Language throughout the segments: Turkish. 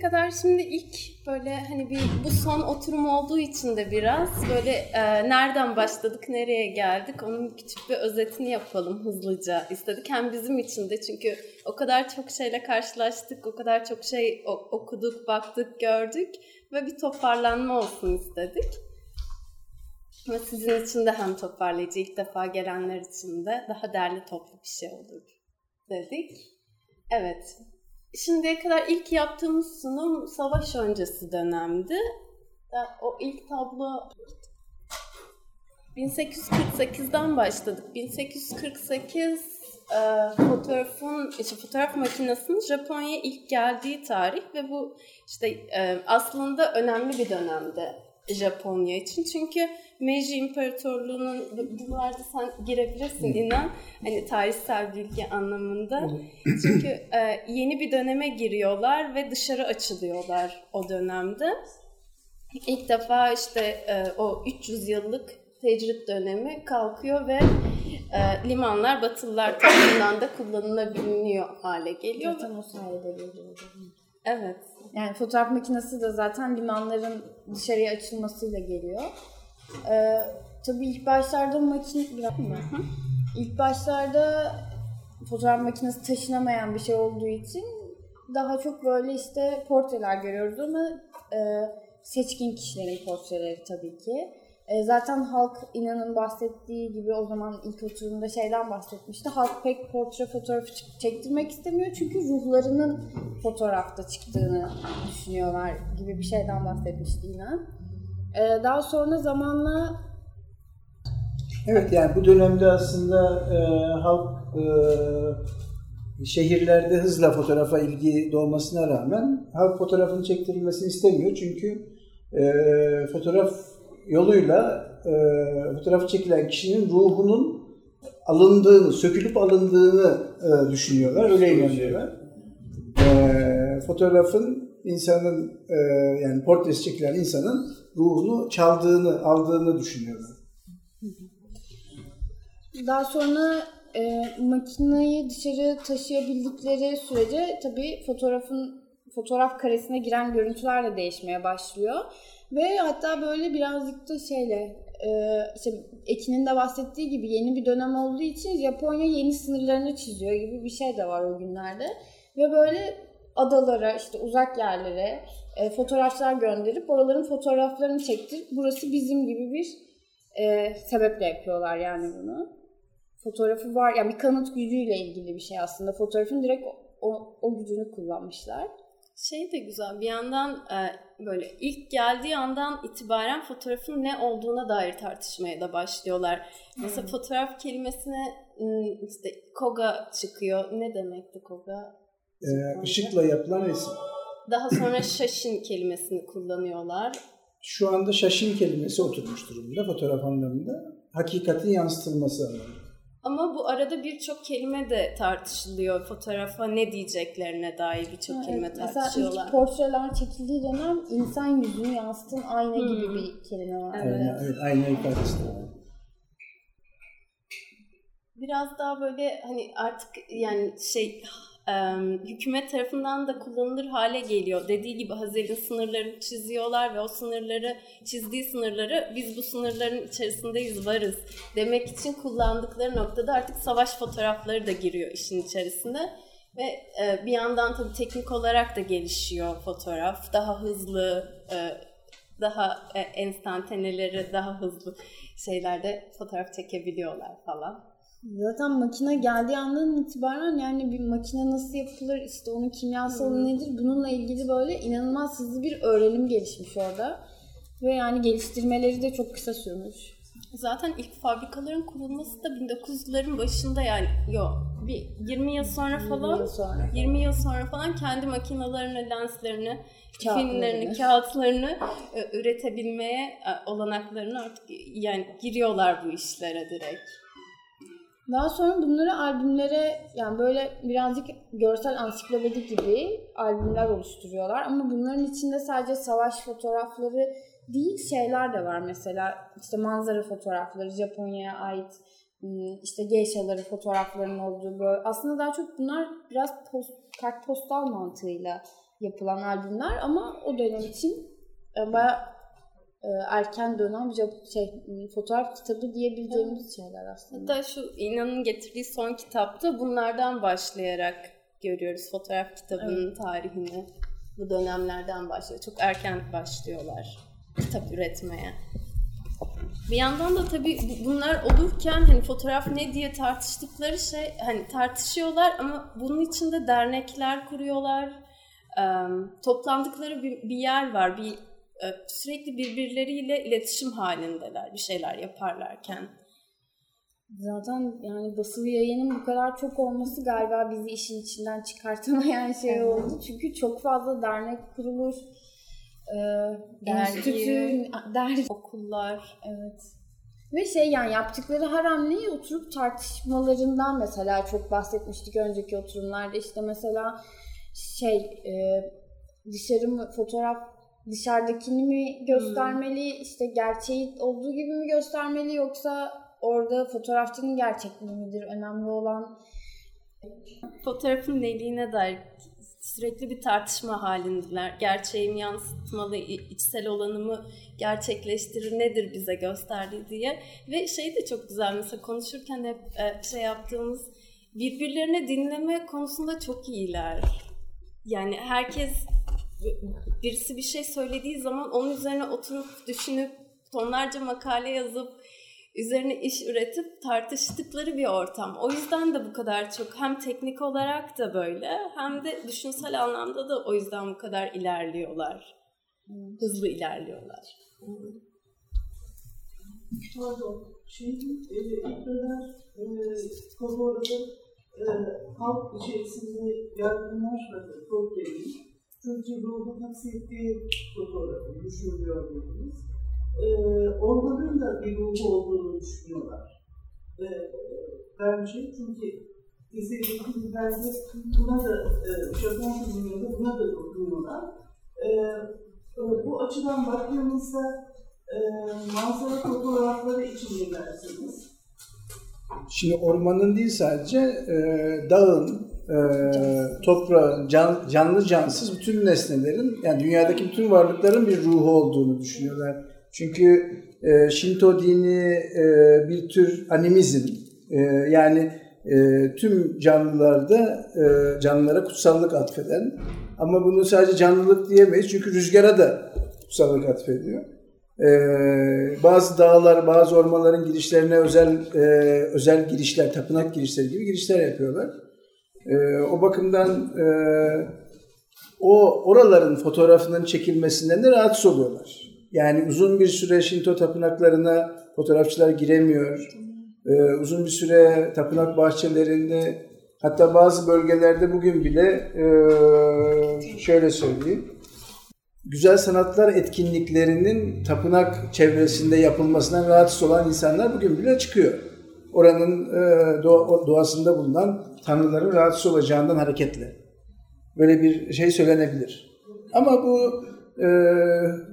Kadar şimdi ilk böyle hani bir bu son oturum olduğu için de biraz böyle e, nereden başladık nereye geldik onun küçük bir özetini yapalım hızlıca istedik. Hem bizim için de çünkü o kadar çok şeyle karşılaştık o kadar çok şey okuduk baktık gördük ve bir toparlanma olsun istedik. Ve sizin için de hem toparlayıcı ilk defa gelenler için de daha derli toplu bir şey olur dedik. Evet, Şimdiye kadar ilk yaptığımız sunum savaş öncesi dönemdi. O ilk tablo 1848'den başladık. 1848 e, fotoğrafın, işte fotoğraf makinesinin Japonya'ya ilk geldiği tarih ve bu işte e, aslında önemli bir dönemde Japonya için. Çünkü Meiji İmparatorluğu'nun buralarda sen girebilirsin inan hani tarihsel bilgi anlamında. Çünkü e, yeni bir döneme giriyorlar ve dışarı açılıyorlar o dönemde. İlk defa işte e, o 300 yıllık tecrit dönemi kalkıyor ve e, limanlar Batılılar tarafından da kullanılabiliyor hale geliyor. Zaten o sayede geliyor. Evet. Yani fotoğraf makinesi de zaten limanların dışarıya açılmasıyla geliyor. Ee, tabii ilk başlarda makine? İlk başlarda fotoğraf makinesi taşınamayan bir şey olduğu için daha çok böyle işte portreler görüyoruz ama e, seçkin kişilerin portreleri tabii ki. E, zaten halk inanın bahsettiği gibi o zaman ilk oturumda şeyden bahsetmişti. Halk pek portre fotoğrafı çektirmek istemiyor çünkü ruhlarının fotoğrafta çıktığını düşünüyorlar gibi bir şeyden bahsetmişti İnan. E, daha sonra zamanla Evet yani bu dönemde aslında e, halk e, şehirlerde hızla fotoğrafa ilgi doğmasına rağmen halk fotoğrafın çektirilmesini istemiyor. Çünkü e, fotoğraf yoluyla e, fotoğrafı çekilen kişinin ruhunun alındığını, sökülüp alındığını e, düşünüyorlar. Öyle inanıyorlar. E, fotoğrafın insanın e, yani portresi çekilen insanın ruhunu çaldığını, aldığını düşünüyorlar. Daha sonra e, makineyi dışarı taşıyabildikleri sürece tabii fotoğrafın fotoğraf karesine giren görüntüler de değişmeye başlıyor. Ve hatta böyle birazcık da şeyle e, işte Ekin'in de bahsettiği gibi yeni bir dönem olduğu için Japonya yeni sınırlarını çiziyor gibi bir şey de var o günlerde. Ve böyle adalara işte uzak yerlere e, fotoğraflar gönderip oraların fotoğraflarını çektirip burası bizim gibi bir e, sebeple yapıyorlar yani bunu. Fotoğrafı var yani bir kanıt gücüyle ilgili bir şey aslında. Fotoğrafın direkt o, o gücünü kullanmışlar. Şey de güzel bir yandan e, böyle ilk geldiği andan itibaren fotoğrafın ne olduğuna dair tartışmaya da başlıyorlar. Hmm. Mesela fotoğraf kelimesine işte koga çıkıyor. Ne demekti koga? Ee, ışıkla yapılan resim. Daha sonra şaşin kelimesini kullanıyorlar. Şu anda şaşin kelimesi oturmuş durumda fotoğraf anlamında. Hakikatin yansıtılması anlamında. Ama bu arada birçok kelime de tartışılıyor. Fotoğrafa ne diyeceklerine dair birçok evet, kelime tartışıyorlar. Mesela ilk portreler çekildiği dönem insan yüzünü yansıtan ayna hmm. gibi bir kelime var. Evet, ayna, evet ayna ifadesi Biraz daha böyle hani artık yani şey hükümet tarafından da kullanılır hale geliyor. Dediği gibi Hazel'in sınırlarını çiziyorlar ve o sınırları, çizdiği sınırları biz bu sınırların içerisindeyiz, varız demek için kullandıkları noktada artık savaş fotoğrafları da giriyor işin içerisinde. Ve e, bir yandan tabii teknik olarak da gelişiyor fotoğraf. Daha hızlı, e, daha e, enstantaneleri, daha hızlı şeylerde fotoğraf çekebiliyorlar falan. Zaten makine geldiği andan itibaren yani bir makine nasıl yapılır, işte onun kimyasalı hmm. nedir bununla ilgili böyle inanılmaz hızlı bir öğrenim gelişmiş orada. Ve yani geliştirmeleri de çok kısa sürmüş. Zaten ilk fabrikaların kurulması da 1900'lerin başında yani yok bir 20 yıl sonra falan 20 yıl sonra, 20 yıl sonra falan kendi makinalarını, lenslerini, filmlerini, kağıtlarını e, üretebilmeye e, olanaklarını artık yani giriyorlar bu işlere direkt. Daha sonra bunları albümlere yani böyle birazcık görsel ansiklopedi gibi albümler oluşturuyorlar. Ama bunların içinde sadece savaş fotoğrafları değil şeyler de var mesela. işte manzara fotoğrafları, Japonya'ya ait hmm, işte geishaları fotoğraflarının olduğu böyle. Aslında daha çok bunlar biraz post, kartpostal mantığıyla yapılan albümler ama o dönem için e, bayağı erken dönem şey fotoğraf kitabı diyebileceğimiz şeyler aslında. Hatta şu İnan'ın getirdiği son kitapta bunlardan başlayarak görüyoruz fotoğraf kitabının evet. tarihini. Bu dönemlerden başlıyor. Çok erken başlıyorlar kitap üretmeye. Bir yandan da tabii bunlar olurken hani fotoğraf ne diye tartıştıkları şey hani tartışıyorlar ama bunun içinde dernekler kuruyorlar. toplandıkları bir, bir yer var. Bir sürekli birbirleriyle iletişim halindeler bir şeyler yaparlarken. Zaten yani basılı yayının bu kadar çok olması galiba bizi işin içinden çıkartamayan şey oldu. Çünkü çok fazla dernek kurulur. Ee, dergi, dergi, okullar. Evet. Ve şey yani yaptıkları her hamleyi oturup tartışmalarından mesela çok bahsetmiştik önceki oturumlarda. işte mesela şey e, dışarı fotoğraf dışarıdakini mi göstermeli, hmm. işte gerçeği olduğu gibi mi göstermeli yoksa orada fotoğrafçının gerçekliği midir önemli olan? Fotoğrafın neliğine dair sürekli bir tartışma halindeler. Gerçeğim yansıtmalı, içsel olanımı gerçekleştirir, nedir bize gösterdiği diye. Ve şey de çok güzel mesela konuşurken hep e, şey yaptığımız birbirlerini dinleme konusunda çok iyiler. Yani herkes birisi bir şey söylediği zaman onun üzerine oturup düşünüp tonlarca makale yazıp üzerine iş üretip tartıştıkları bir ortam. O yüzden de bu kadar çok hem teknik olarak da böyle hem de düşünsel anlamda da o yüzden bu kadar ilerliyorlar. Hızlı ilerliyorlar. Pardon. Şimdi e, dönem e, e, halk içerisinde yaygınlaşmadı problemi. Türkçe ruhu naksettiği fotoğrafı düşünülüyor dediniz e, ormanın da bir ruhu olduğunu düşünüyorlar. E, bence çünkü izlediğim filmlerde buna da, e, Japon filmlerinde buna da dokunuyorlar. E, e, bu açıdan baktığımızda e, manzara fotoğrafları için ne dersiniz? Şimdi ormanın değil sadece e, dağın, e, toprağın, can, canlı cansız bütün nesnelerin, yani dünyadaki bütün varlıkların bir ruhu olduğunu düşünüyorlar. Çünkü e, Shinto dini e, bir tür animizm. E, yani e, tüm canlılarda e, canlılara kutsallık atfeden ama bunu sadece canlılık diyemeyiz çünkü rüzgara da kutsallık atfediyor. Ee, bazı dağlar, bazı ormanların girişlerine özel e, özel girişler, tapınak girişleri gibi girişler yapıyorlar. E, o bakımdan e, o oraların fotoğrafının çekilmesinden de rahatsız oluyorlar. Yani uzun bir süre Şinto tapınaklarına fotoğrafçılar giremiyor. Ee, uzun bir süre tapınak bahçelerinde hatta bazı bölgelerde bugün bile e, şöyle söyleyeyim. Güzel sanatlar etkinliklerinin tapınak çevresinde yapılmasından rahatsız olan insanlar bugün bile çıkıyor. Oranın e, doğasında bulunan tanrıların rahatsız olacağından hareketle. Böyle bir şey söylenebilir. Ama bu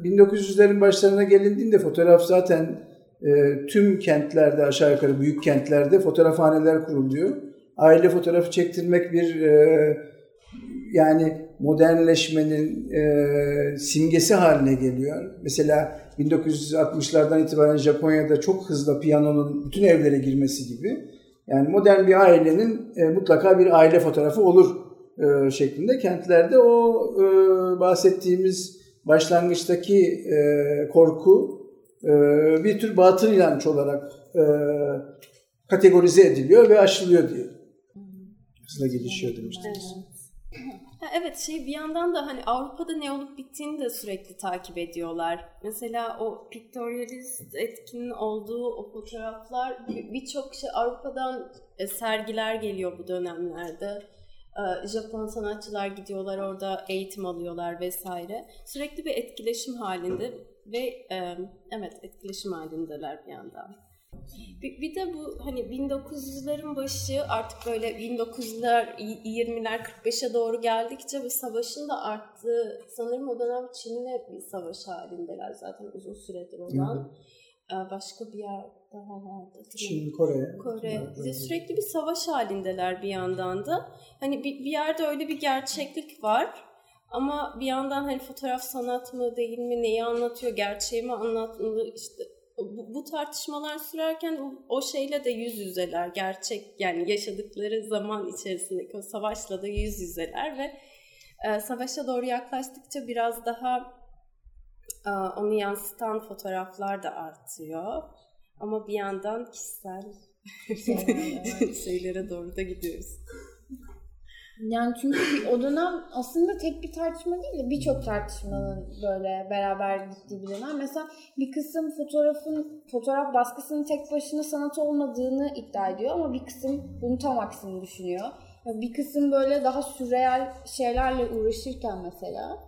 1900'lerin ee, başlarına gelindiğinde fotoğraf zaten e, tüm kentlerde aşağı yukarı büyük kentlerde fotoğrafhaneler kuruluyor. Aile fotoğrafı çektirmek bir e, yani modernleşmenin e, simgesi haline geliyor. Mesela 1960'lardan itibaren Japonya'da çok hızlı piyanonun bütün evlere girmesi gibi. Yani modern bir ailenin mutlaka bir aile fotoğrafı olur şeklinde kentlerde o bahsettiğimiz başlangıçtaki e, korku e, bir tür batıl inanç olarak e, kategorize ediliyor ve aşılıyor diye. Hızla gelişiyor demiştiniz. Evet. Evet şey bir yandan da hani Avrupa'da ne olup bittiğini de sürekli takip ediyorlar. Mesela o pictorialist etkinin olduğu o fotoğraflar birçok şey Avrupa'dan e, sergiler geliyor bu dönemlerde ee, Japon sanatçılar gidiyorlar orada eğitim alıyorlar vesaire. Sürekli bir etkileşim halinde ve e, evet etkileşim halindeler bir yandan. Bir, bir de bu hani 1900'lerin başı artık böyle 1900'ler 20'ler 45'e doğru geldikçe ve savaşın da arttığı sanırım o dönem Çin'le bir savaş halindeler zaten uzun süredir olan. Hı ee, başka bir yer daha vardı. Çin, Kore. Kore. Bize sürekli bir savaş halindeler bir yandan da. Hani bir, bir yerde öyle bir gerçeklik var. Ama bir yandan hani fotoğraf sanat mı değil mi, neyi anlatıyor, gerçeği mi anlatmalı işte bu, bu tartışmalar sürerken o, o şeyle de yüz yüzeler. Gerçek yani yaşadıkları zaman içerisindeki o savaşla da yüz yüzeler ve e, savaşa doğru yaklaştıkça biraz daha e, onu yansıtan fotoğraflar da artıyor. Ama bir yandan kişisel şeylere doğru da gidiyoruz. Yani çünkü o dönem aslında tek bir tartışma değil de birçok tartışmanın böyle beraber gittiği bir dönem. Mesela bir kısım fotoğrafın fotoğraf baskısının tek başına sanat olmadığını iddia ediyor ama bir kısım bunu tam aksini düşünüyor. Bir kısım böyle daha sürreal şeylerle uğraşırken mesela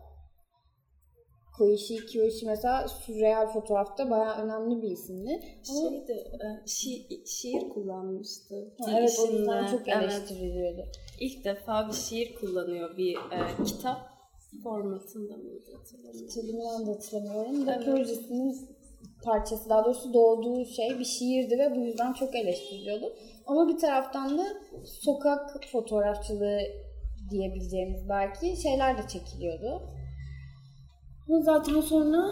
Koichi Kiyoshi mesela sürreal fotoğrafta bayağı önemli bir isimdi. Şeydi, e, şi- şiir kullanmıştı. Ha, evet o yüzden çok eleştiriliyordu. Evet. İlk defa bir şiir kullanıyor bir e, kitap formatında mıydı hatırlamıyorum. Kitabını da hatırlamıyorum da evet. projesinin parçası daha doğrusu doğduğu şey bir şiirdi ve bu yüzden çok eleştiriliyordu. Ama bir taraftan da sokak fotoğrafçılığı diyebileceğimiz belki şeyler de çekiliyordu. Ama zaten sonra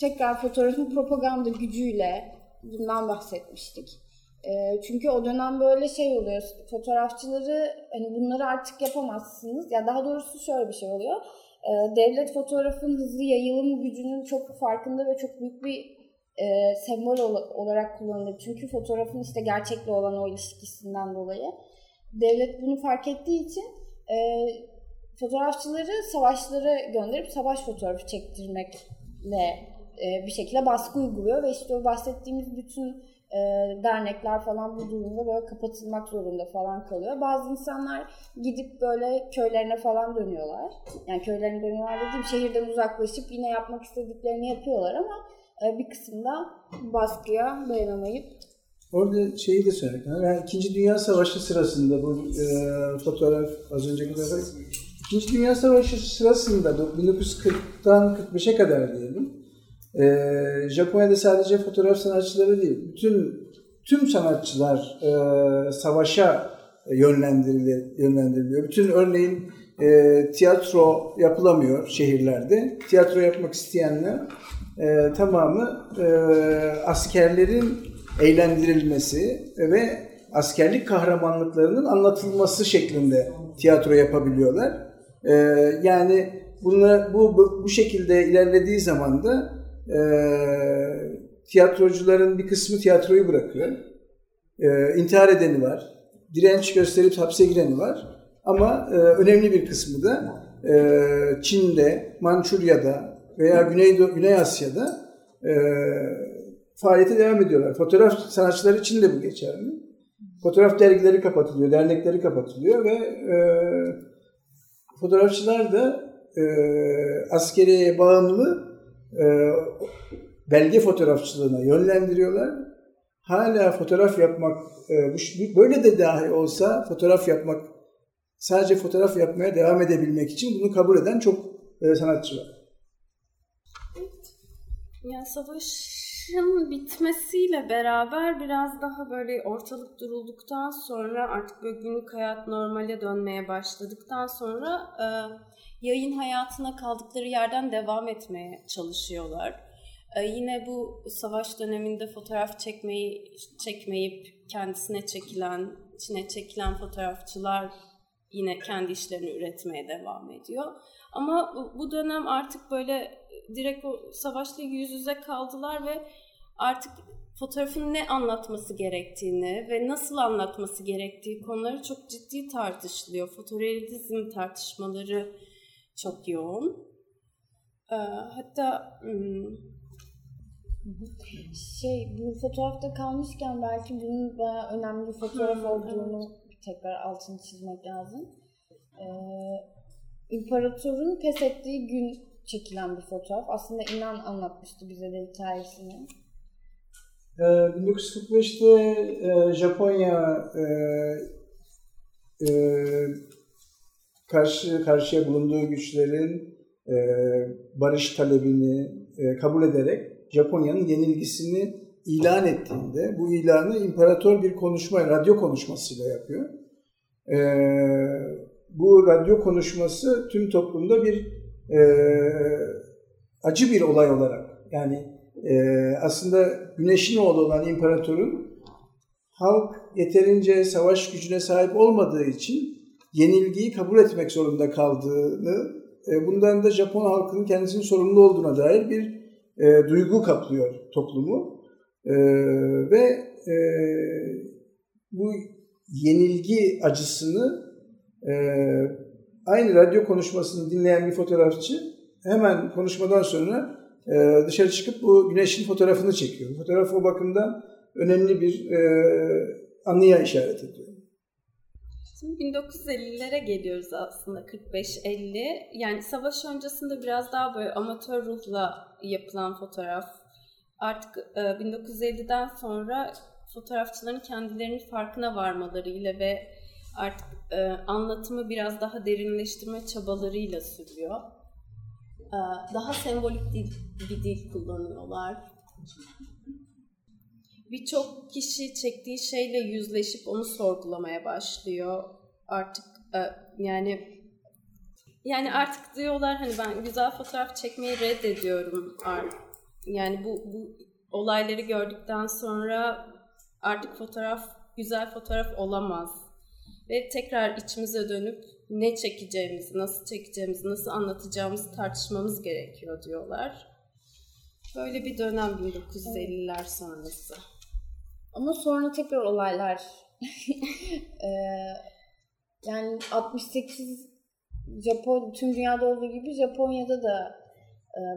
tekrar fotoğrafın propaganda gücüyle bundan bahsetmiştik. E, çünkü o dönem böyle şey oluyor. Fotoğrafçıları hani bunları artık yapamazsınız. Ya daha doğrusu şöyle bir şey oluyor. E, devlet fotoğrafın hızlı yayılım gücünün çok farkında ve çok büyük bir e, sembol olarak kullanılır. Çünkü fotoğrafın işte gerçekle olan o ilişkisinden dolayı. Devlet bunu fark ettiği için e, fotoğrafçıları savaşlara gönderip savaş fotoğrafı çektirmekle e, bir şekilde baskı uyguluyor ve işte o bahsettiğimiz bütün e, dernekler falan bu durumda böyle kapatılmak zorunda falan kalıyor. Bazı insanlar gidip böyle köylerine falan dönüyorlar. Yani köylerine dönüyorlar dediğim şehirden uzaklaşıp yine yapmak istediklerini yapıyorlar ama e, bir kısımda baskıya dayanamayıp Orada şeyi de söylemek Yani İkinci Dünya Savaşı sırasında bu e, fotoğraf az önceki fotoğraf İkinci Dünya Savaşı sırasında 1940'tan 45'e kadar diyelim. E, Japonya'da sadece fotoğraf sanatçıları değil, bütün tüm sanatçılar e, savaşa yönlendiriliyor, yönlendiriliyor. Bütün örneğin e, tiyatro yapılamıyor şehirlerde. Tiyatro yapmak isteyenler e, tamamı e, askerlerin eğlendirilmesi ve askerlik kahramanlıklarının anlatılması şeklinde tiyatro yapabiliyorlar. E, yani bunu, bu, bu, şekilde ilerlediği zaman da e, tiyatrocuların bir kısmı tiyatroyu bırakıyor. E, intihar edeni var. Direnç gösterip hapse gireni var. Ama e, önemli bir kısmı da e, Çin'de, Mançurya'da veya Güney, Güney Asya'da e, faaliyete devam ediyorlar. Fotoğraf sanatçıları için de bu geçerli. Fotoğraf dergileri kapatılıyor, dernekleri kapatılıyor ve e, fotoğrafçılar da e, askeriye bağımlı e, belge fotoğrafçılığına yönlendiriyorlar. Hala fotoğraf yapmak, e, böyle de dahi olsa fotoğraf yapmak, sadece fotoğraf yapmaya devam edebilmek için bunu kabul eden çok e, sanatçı var. Yani savaşın bitmesiyle beraber biraz daha böyle ortalık durulduktan sonra artık böyle günlük hayat normale dönmeye başladıktan sonra e, yayın hayatına kaldıkları yerden devam etmeye çalışıyorlar. Ee, yine bu savaş döneminde fotoğraf çekmeyi çekmeyip kendisine çekilen, içine çekilen fotoğrafçılar yine kendi işlerini üretmeye devam ediyor. Ama bu dönem artık böyle direkt o savaşla yüz yüze kaldılar ve artık fotoğrafın ne anlatması gerektiğini ve nasıl anlatması gerektiği konuları çok ciddi tartışılıyor. Fotorealizm tartışmaları çok yoğun. Ee, hatta hmm, şey bu fotoğrafta kalmışken belki bunun bayağı önemli bir fotoğraf Hı, olduğunu. Tekrar altını çizmek lazım. Ee, İmparatorun pes ettiği gün çekilen bir fotoğraf. Aslında inan anlatmıştı bize de hikayesini. Ee, 1945'te e, Japonya e, e, karşı karşıya bulunduğu güçlerin e, barış talebini e, kabul ederek Japonya'nın yenilgisini ilan ettiğinde bu ilanı imparator bir konuşma, radyo konuşmasıyla yapıyor. E, bu radyo konuşması tüm toplumda bir e, acı bir olay olarak yani e, aslında güneşin oğlu olan imparatorun halk yeterince savaş gücüne sahip olmadığı için yenilgiyi kabul etmek zorunda kaldığını, e, bundan da Japon halkının kendisinin sorumlu olduğuna dair bir e, duygu kaplıyor toplumu. E, ve e, bu yenilgi acısını e, aynı radyo konuşmasını dinleyen bir fotoğrafçı hemen konuşmadan sonra e, dışarı çıkıp bu güneşin fotoğrafını çekiyor. Fotoğraf o bakımdan önemli bir e, anıya işaret ediyor. Şimdi 1950'lere geliyoruz aslında 45-50. Yani savaş öncesinde biraz daha böyle amatör ruhla yapılan fotoğraf. Artık e, 1950'den sonra fotoğrafçıların kendilerinin farkına varmalarıyla ve artık e, anlatımı biraz daha derinleştirme çabalarıyla sürüyor. E, daha sembolik dil, bir dil kullanıyorlar. Birçok kişi çektiği şeyle yüzleşip onu sorgulamaya başlıyor. Artık e, yani yani artık diyorlar hani ben güzel fotoğraf çekmeyi reddediyorum artık. Yani bu, bu olayları gördükten sonra artık fotoğraf güzel fotoğraf olamaz. Ve tekrar içimize dönüp ne çekeceğimizi, nasıl çekeceğimizi, nasıl anlatacağımızı tartışmamız gerekiyor diyorlar. Böyle bir dönem 1950'ler sonrası. Ama sonra tekrar olaylar. yani 68 Japon tüm dünyada olduğu gibi Japonya'da da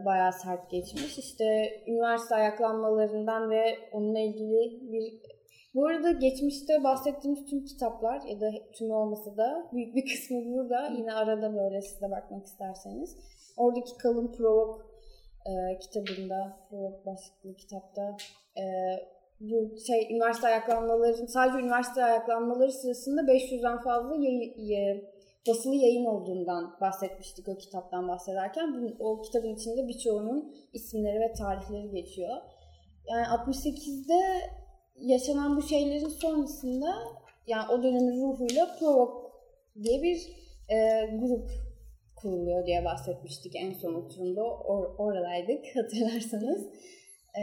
bayağı sert geçmiş. İşte üniversite ayaklanmalarından ve onunla ilgili bir bu arada geçmişte bahsettiğimiz tüm kitaplar ya da tüm olmasa da büyük bir kısmı burada. Yine arada böyle size bakmak isterseniz. Oradaki kalın provok e, kitabında, provok başlıklı kitapta e, bu şey üniversite ayaklanmaları, sadece üniversite ayaklanmaları sırasında 500'den fazla yayı, basılı yayın olduğundan bahsetmiştik o kitaptan bahsederken. O kitabın içinde birçoğunun isimleri ve tarihleri geçiyor. Yani 68'de yaşanan bu şeylerin sonrasında yani o dönemin ruhuyla Provok diye bir e, grup kuruluyor diye bahsetmiştik en son oturumda. Or- oradaydık hatırlarsanız. E,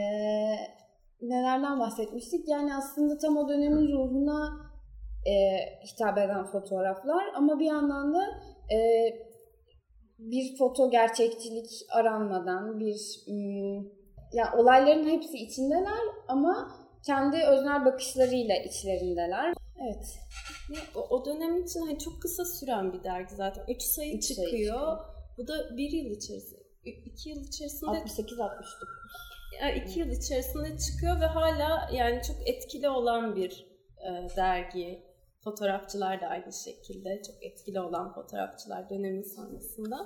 nelerden bahsetmiştik? Yani aslında tam o dönemin ruhuna e, hitap eden fotoğraflar ama bir yandan da e, bir foto gerçekçilik aranmadan bir ım, ya olayların hepsi içindeler ama kendi öznel bakışlarıyla içlerindeler. Evet. O, o dönem için hani çok kısa süren bir dergi zaten. 3 sayı Üç çıkıyor. Sayı Bu da bir yıl içerisinde, 2 yıl içerisinde 68-69. Yani 2 yıl içerisinde çıkıyor ve hala yani çok etkili olan bir e, dergi. Fotoğrafçılar da aynı şekilde çok etkili olan fotoğrafçılar dönemi sonrasında.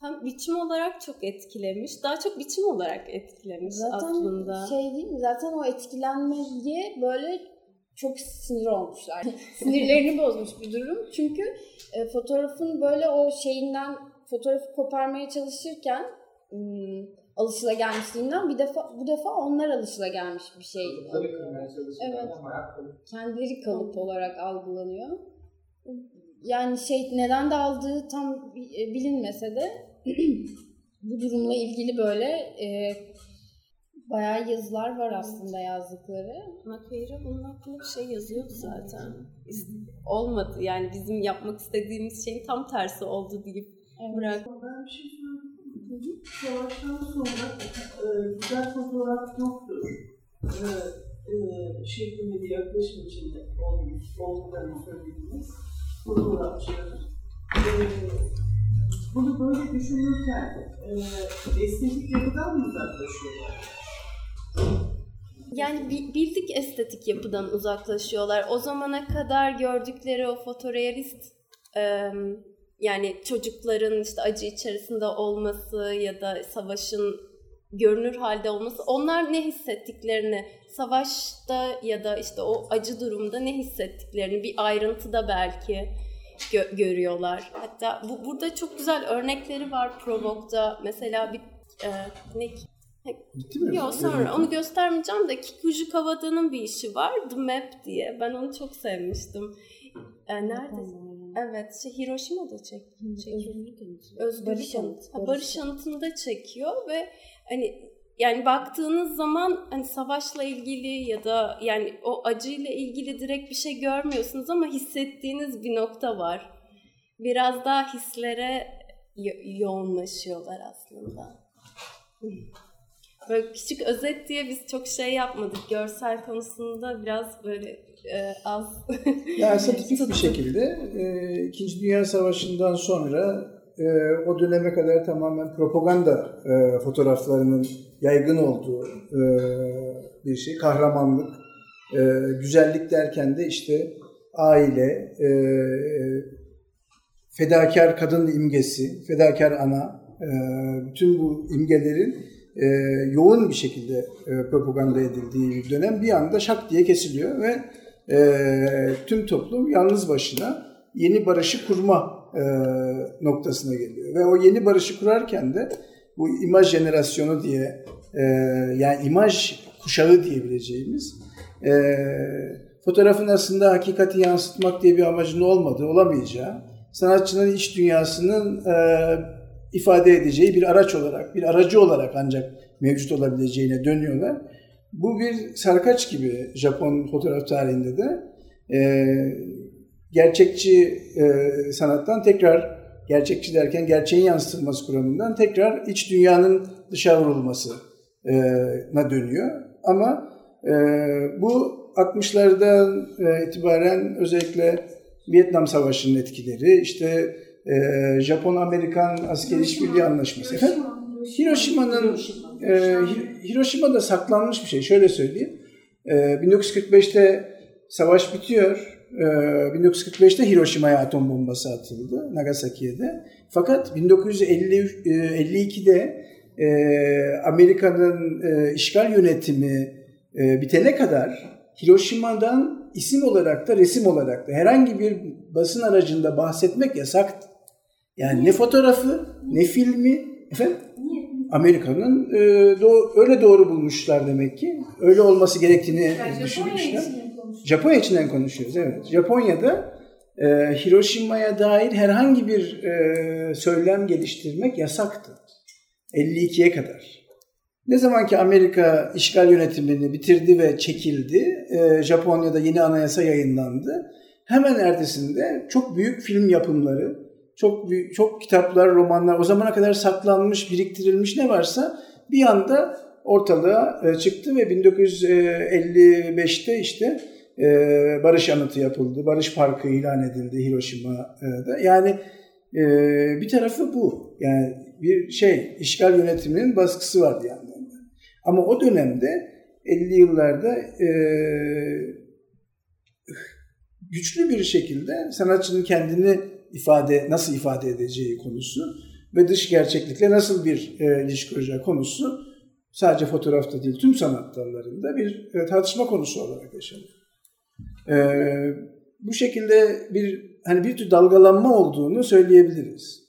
Hem biçim olarak çok etkilemiş, daha çok biçim olarak etkilemiş Zaten aslında. Zaten şey değil mi? Zaten o etkilenmeye böyle çok sinir olmuşlar. Sinirlerini bozmuş bir durum. Çünkü e, fotoğrafın böyle o şeyinden fotoğrafı koparmaya çalışırken ım, alışılagelmişliğinden bir defa bu defa onlar alışılagelmiş bir şey. Evet. Kendileri kalıp olarak algılanıyor. Yani şey neden de aldığı tam bilinmese de bu durumla ilgili böyle e, bayağı yazılar var aslında yazdıkları. Makayra bunun hakkında bir şey yazıyordu zaten. Olmadı yani bizim yapmak istediğimiz şeyin tam tersi oldu deyip evet. bırak. Ben bir şey söyleyeyim. Savaştan sonra e, güzel fotoğraf yoktur. E, e, şeklinde bir yaklaşım içinde olmuş, olduklarını söylediğiniz fotoğrafçıların. E, bunu böyle düşünürken e, estetik yapıdan mı uzaklaşıyorlar? Yani bildik estetik yapıdan uzaklaşıyorlar. O zamana kadar gördükleri o fotorealist e, yani çocukların işte acı içerisinde olması ya da savaşın görünür halde olması onlar ne hissettiklerini savaşta ya da işte o acı durumda ne hissettiklerini bir ayrıntıda belki gö- görüyorlar. Hatta bu burada çok güzel örnekleri var Provok'ta. Mesela bir e, ne Bitti mi? Yok sonra onu göstermeyeceğim de Kikuji Kawada'nın bir işi var The Map diye. Ben onu çok sevmiştim. E, nerede? Evet, şey Hiroşima'da çek, çekiyor. Özgürlük Barış. Anıtı. Ha, Barış Anıtı'nda çekiyor ve hani yani baktığınız zaman hani savaşla ilgili ya da yani o acıyla ilgili direkt bir şey görmüyorsunuz ama hissettiğiniz bir nokta var. Biraz daha hislere yo- yoğunlaşıyorlar aslında. Böyle küçük özet diye biz çok şey yapmadık. Görsel konusunda biraz böyle e, az. Yani aslında tipik bir şekilde e, İkinci Dünya Savaşı'ndan sonra e, o döneme kadar tamamen propaganda e, fotoğraflarının yaygın olduğu e, bir şey. Kahramanlık, e, güzellik derken de işte aile, e, fedakar kadın imgesi, fedakar ana, e, bütün bu imgelerin e, yoğun bir şekilde e, propaganda edildiği bir dönem bir anda şak diye kesiliyor ve e, tüm toplum yalnız başına yeni barışı kurma e, noktasına geliyor. Ve o yeni barışı kurarken de bu imaj jenerasyonu diye e, yani imaj kuşağı diyebileceğimiz e, fotoğrafın aslında hakikati yansıtmak diye bir amacının olmadığı, olamayacağı, sanatçının iç dünyasının e, ifade edeceği bir araç olarak, bir aracı olarak ancak mevcut olabileceğine dönüyorlar. Bu bir sarkaç gibi Japon fotoğraf tarihinde de e, gerçekçi e, sanattan tekrar gerçekçi derken gerçeğin yansıtılması kuramından tekrar iç dünyanın dışa vurulmasına dönüyor. Ama e, bu 60'lardan e, itibaren özellikle Vietnam Savaşı'nın etkileri, işte e, Japon-Amerikan askeri işbirliği anlaşması. Efendim? Hiroşima'nın e, Hi- Hiroşima'da saklanmış bir şey. Şöyle söyleyeyim. E, 1945'te savaş bitiyor. E, 1945'te Hiroşima'ya atom bombası atıldı. Nagasaki'ye de. Fakat 1952'de e, Amerika'nın e, işgal yönetimi e, bitene kadar Hiroşima'dan isim olarak da resim olarak da herhangi bir basın aracında bahsetmek yasaktı. Yani ne fotoğrafı, ne filmi, efendim Amerika'nın e, doğ- öyle doğru bulmuşlar demek ki. Öyle olması gerektiğini düşünmüşler. Japonya içinden konuşuyoruz evet. Japonya'da e, Hiroşima'ya dair herhangi bir e, söylem geliştirmek yasaktı. 52'ye kadar. Ne zaman ki Amerika işgal yönetimini bitirdi ve çekildi, e, Japonya'da yeni anayasa yayınlandı. Hemen ertesinde çok büyük film yapımları, çok çok kitaplar, romanlar, o zamana kadar saklanmış, biriktirilmiş ne varsa bir anda ortalığa e, çıktı ve 1955'te işte e, Barış Anıtı yapıldı, Barış Parkı ilan edildi Hiroşima'da. Yani e, bir tarafı bu. Yani bir şey, işgal yönetiminin baskısı var bir yandan. da. Ama o dönemde 50 yıllarda güçlü bir şekilde sanatçının kendini ifade nasıl ifade edeceği konusu ve dış gerçeklikle nasıl bir e, ilişki kuracağı konusu sadece fotoğrafta değil tüm sanat dallarında bir e, tartışma konusu olarak yaşanıyor. E, bu şekilde bir hani bir tür dalgalanma olduğunu söyleyebiliriz.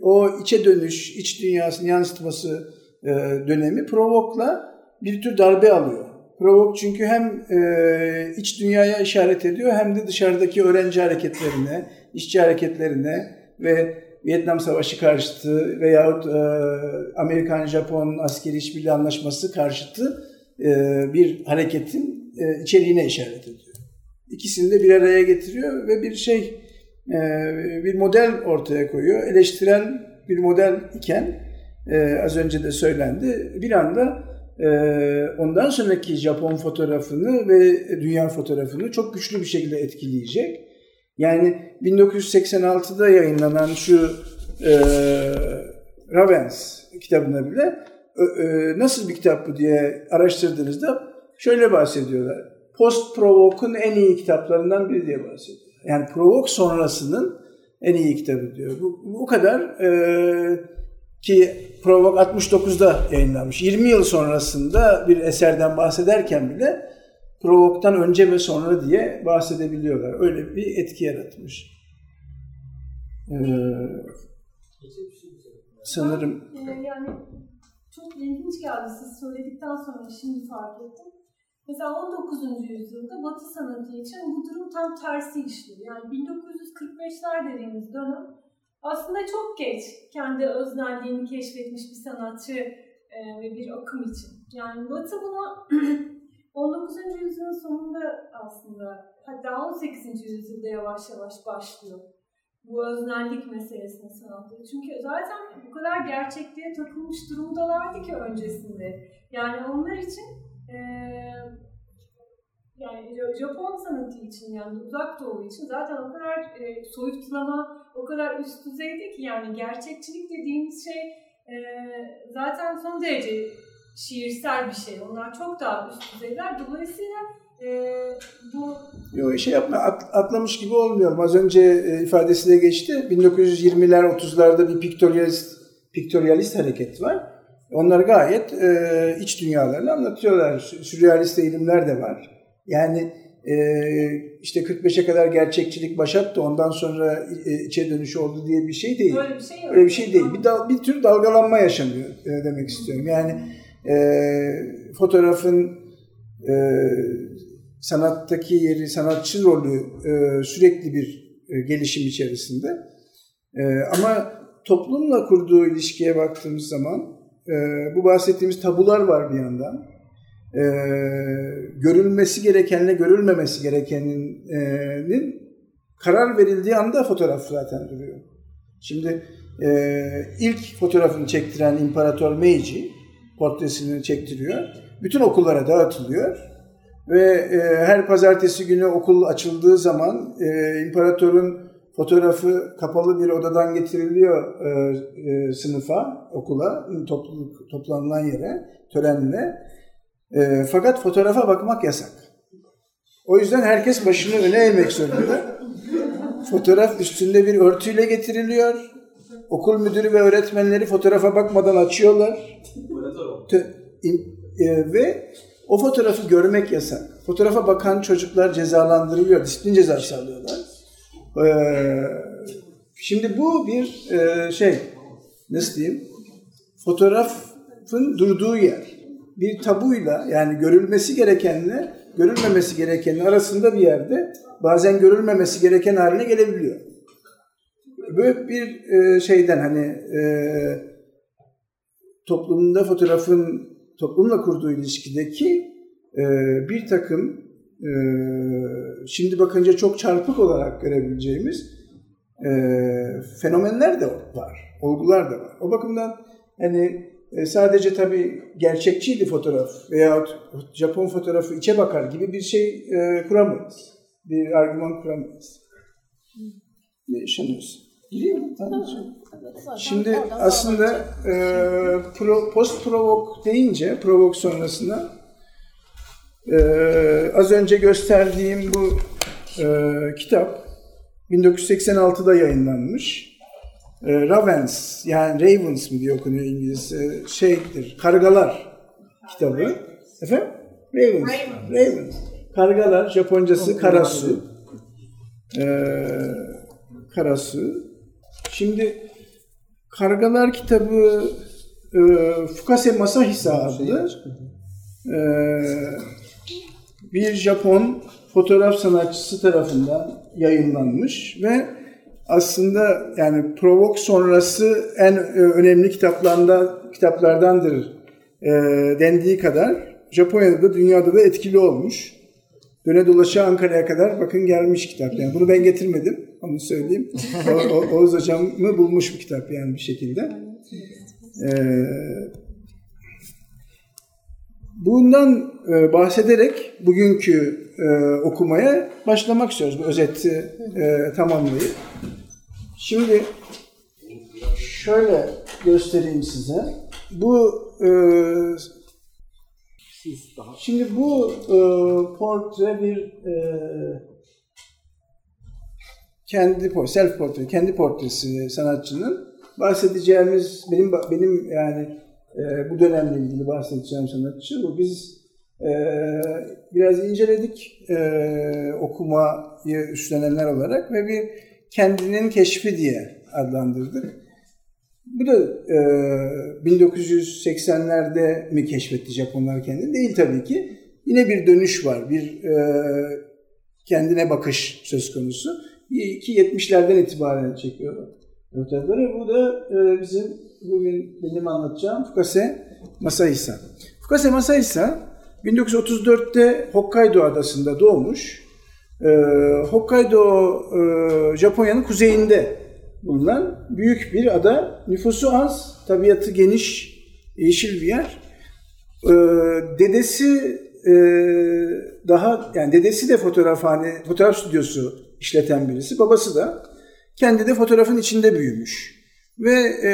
O içe dönüş, iç dünyasının yansıtması e, dönemi provokla bir tür darbe alıyor. Provok çünkü hem e, iç dünyaya işaret ediyor hem de dışarıdaki öğrenci hareketlerine, işçi hareketlerine ve Vietnam Savaşı karşıtı veyahut e, Amerikan-Japon askeri işbirliği anlaşması karşıtı e, bir hareketin e, içeriğine işaret ediyor. İkisini de bir araya getiriyor ve bir şey e, bir model ortaya koyuyor. Eleştirel bir model iken e, az önce de söylendi. Bir anda e, ondan sonraki Japon fotoğrafını ve dünya fotoğrafını çok güçlü bir şekilde etkileyecek. Yani 1986'da yayınlanan şu e, Ravens kitabına bile e, e, nasıl bir kitap bu diye araştırdığınızda şöyle bahsediyorlar. Post Provok'un en iyi kitaplarından biri diye bahsediyor. Yani Provok sonrasının en iyi kitabı diyor. Bu, bu kadar e, ki Provok 69'da yayınlanmış. 20 yıl sonrasında bir eserden bahsederken bile Provok'tan önce ve sonra diye bahsedebiliyorlar. Öyle bir etki yaratmış. Ee, sanırım e, yani çok ilginç geldi siz söyledikten sonra şimdi fark ettim. Mesela 19. yüzyılda Batı sanatı için bu durum tam tersi işliyor. Yani 1945'ler dediğimiz dönem aslında çok geç kendi öznelliğini keşfetmiş bir sanatçı e, ve bir akım için. Yani Batı buna 19. yüzyılın sonunda aslında hatta 18. yüzyılda yavaş yavaş başlıyor bu öznellik meselesini sanatta. Çünkü zaten bu kadar gerçekliğe takılmış durumdalardı ki öncesinde. Yani onlar için e, yani Japon sanatı için yani uzak doğu için zaten o kadar e, soyutlama, o kadar üst düzeyde ki yani gerçekçilik dediğimiz şey e, zaten son derece şiirsel bir şey. Onlar çok daha üst düzeyler. Dolayısıyla e, bu... Yok şey yapma atlamış gibi olmuyorum. Az önce e, ifadesi de geçti. 1920'ler 30'larda bir piktoryalist, piktoryalist hareket var. Onlar gayet e, iç dünyalarını anlatıyorlar. Sürrealist eğilimler de var. Yani e, işte 45'e kadar gerçekçilik başattı ondan sonra e, içe dönüş oldu diye bir şey değil. Öyle bir şey yok. Öyle bir şey değil. Bir, dal, bir tür dalgalanma yaşanıyor e, demek istiyorum. Yani e, fotoğrafın e, sanattaki yeri, sanatçı rolü e, sürekli bir e, gelişim içerisinde. E, ama toplumla kurduğu ilişkiye baktığımız zaman e, bu bahsettiğimiz tabular var bir yandan. E, görülmesi gerekenle görülmemesi gerekenin karar verildiği anda fotoğraf zaten duruyor. Şimdi e, ilk fotoğrafını çektiren İmparator Meiji portresini çektiriyor. Bütün okullara dağıtılıyor ve e, her pazartesi günü okul açıldığı zaman e, imparatorun fotoğrafı kapalı bir odadan getiriliyor e, e, sınıfa, okula, topluluk toplanılan yere, törenle. E, fakat fotoğrafa bakmak yasak. O yüzden herkes başını öne eğmek zorunda. Fotoğraf üstünde bir örtüyle getiriliyor. Okul müdürü ve öğretmenleri fotoğrafa bakmadan açıyorlar. E, ve o fotoğrafı görmek yasak. Fotoğrafa bakan çocuklar cezalandırılıyor, disiplin cezası alıyorlar. Ee, şimdi bu bir e, şey, nasıl diyeyim, fotoğrafın durduğu yer. Bir tabuyla yani görülmesi gerekenle görülmemesi gerekenin arasında bir yerde bazen görülmemesi gereken haline gelebiliyor. Böyle bir e, şeyden hani e, toplumda fotoğrafın toplumla kurduğu ilişkideki e, bir takım şimdi bakınca çok çarpık olarak görebileceğimiz fenomenler de var, olgular da var. O bakımdan hani e, sadece tabii gerçekçiydi fotoğraf veya Japon fotoğrafı içe bakar gibi bir şey kuramayız. Bir argüman kuramayız. Ne yaşanıyorsun? Gireyim mi? Tamam. Şimdi aslında e, pro, post provok deyince provok sonrasında e, az önce gösterdiğim bu e, kitap 1986'da yayınlanmış. E, Ravens yani Ravens mi diye okunuyor İngilizce şeydir Kargalar kitabı. Efendim? Ravens. Ravens. Kargalar Japoncası karasu. E, karasu. Şimdi Kargalar kitabı e, Fukase Masahisa adlı e, bir Japon fotoğraf sanatçısı tarafından yayınlanmış ve aslında yani Provok sonrası en e, önemli kitaplardan kitaplardandır e, dendiği kadar Japonya'da da dünyada da etkili olmuş. Döne dolaşa Ankara'ya kadar bakın gelmiş kitap. Yani bunu ben getirmedim. Onu söyleyeyim. O, o, Oğuz Hocam'ı bulmuş bu kitap yani bir şekilde. Ee, bundan e, bahsederek bugünkü e, okumaya başlamak istiyoruz. Bu özeti e, tamamlayıp. Şimdi şöyle göstereyim size. Bu e, Şimdi bu e, portre bir e, kendi self portre, kendi portresi sanatçının bahsedeceğimiz benim benim yani e, bu dönemle ilgili bahsedeceğim sanatçı bu. Biz e, biraz inceledik e, okumayı üstlenenler olarak ve bir kendinin keşfi diye adlandırdık. Bu da e, 1980'lerde mi keşfetti Japonlar kendini? Değil tabii ki. yine bir dönüş var. Bir e, kendine bakış söz konusu. Ki 70'lerden itibaren çekiyor fotoğrafları. Bu da e, bizim bugün benim anlatacağım Fukase Masahisa. Fukase Masahisa 1934'te Hokkaido adasında doğmuş. E, Hokkaido e, Japonya'nın kuzeyinde bulunan büyük bir ada. Nüfusu az, tabiatı geniş, yeşil bir yer. E, dedesi e, daha yani dedesi de fotoğrafhane, fotoğraf stüdyosu işleten birisi. Babası da kendi de fotoğrafın içinde büyümüş. Ve e,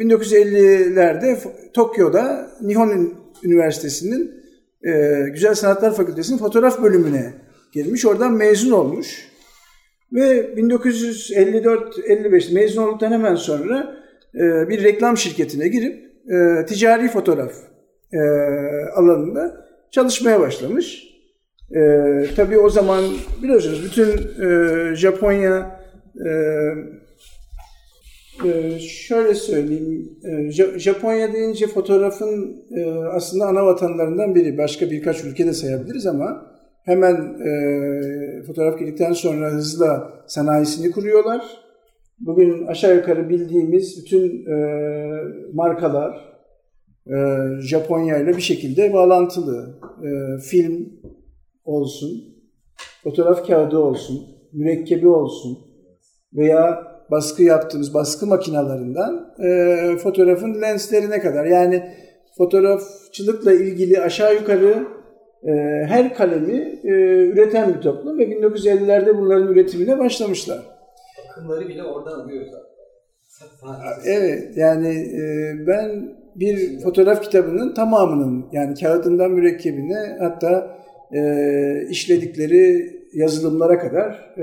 1950'lerde Tokyo'da Nihon Üniversitesi'nin e, Güzel Sanatlar Fakültesi'nin fotoğraf bölümüne girmiş. Oradan mezun olmuş. Ve 1954-55 mezun olduktan hemen sonra e, bir reklam şirketine girip e, ticari fotoğraf e, alanında çalışmaya başlamış. E, tabii o zaman biliyorsunuz bütün e, Japonya e, e, şöyle söyleyeyim, e, Japonya deyince fotoğrafın e, aslında ana vatanlarından biri. Başka birkaç ülkede sayabiliriz ama hemen e, fotoğraf girdikten sonra hızla sanayisini kuruyorlar. Bugün aşağı yukarı bildiğimiz bütün e, markalar e, Japonya ile bir şekilde bağlantılı. E, film olsun, fotoğraf kağıdı olsun, mürekkebi olsun veya baskı yaptığımız baskı makinalarından e, fotoğrafın lenslerine kadar. Yani fotoğrafçılıkla ilgili aşağı yukarı her kalemi e, üreten bir toplum ve 1950'lerde bunların üretimine başlamışlar. Akımları bile oradan alıyor. Evet yani e, ben bir fotoğraf kitabının tamamının yani kağıdından mürekkebine hatta e, işledikleri yazılımlara kadar